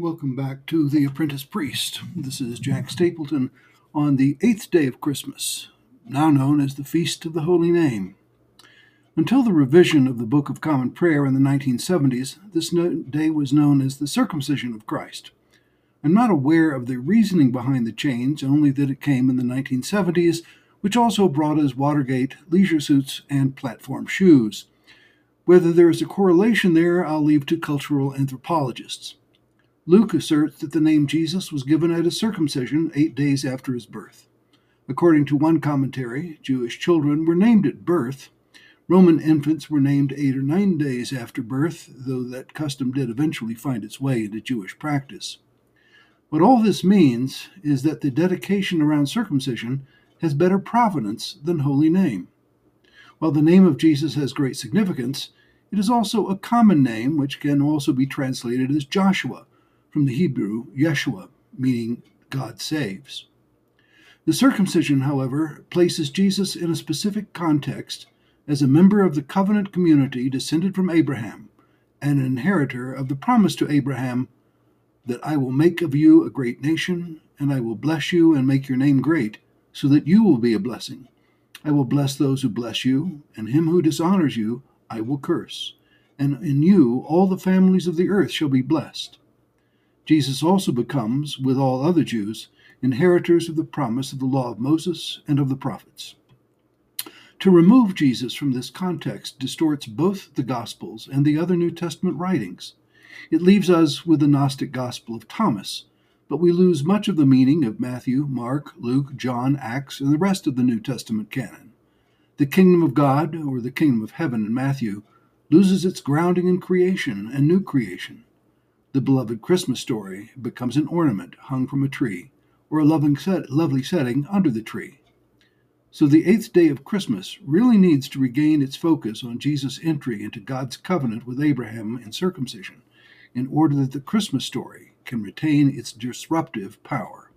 Welcome back to The Apprentice Priest. This is Jack Stapleton on the eighth day of Christmas, now known as the Feast of the Holy Name. Until the revision of the Book of Common Prayer in the 1970s, this day was known as the Circumcision of Christ. I'm not aware of the reasoning behind the change, only that it came in the 1970s, which also brought us Watergate, leisure suits, and platform shoes. Whether there is a correlation there, I'll leave to cultural anthropologists. Luke asserts that the name Jesus was given at his circumcision eight days after his birth. According to one commentary, Jewish children were named at birth. Roman infants were named eight or nine days after birth, though that custom did eventually find its way into Jewish practice. What all this means is that the dedication around circumcision has better provenance than holy name. While the name of Jesus has great significance, it is also a common name which can also be translated as Joshua, from the Hebrew Yeshua, meaning God saves. The circumcision, however, places Jesus in a specific context as a member of the covenant community descended from Abraham and an inheritor of the promise to Abraham that I will make of you a great nation, and I will bless you and make your name great, so that you will be a blessing. I will bless those who bless you, and him who dishonors you I will curse. And in you all the families of the earth shall be blessed. Jesus also becomes, with all other Jews, inheritors of the promise of the law of Moses and of the prophets. To remove Jesus from this context distorts both the Gospels and the other New Testament writings. It leaves us with the Gnostic Gospel of Thomas, but we lose much of the meaning of Matthew, Mark, Luke, John, Acts, and the rest of the New Testament canon. The kingdom of God, or the kingdom of heaven in Matthew, loses its grounding in creation and new creation. The beloved Christmas story becomes an ornament hung from a tree, or a lovely setting under the tree. So the eighth day of Christmas really needs to regain its focus on Jesus' entry into God's covenant with Abraham in circumcision, in order that the Christmas story can retain its disruptive power.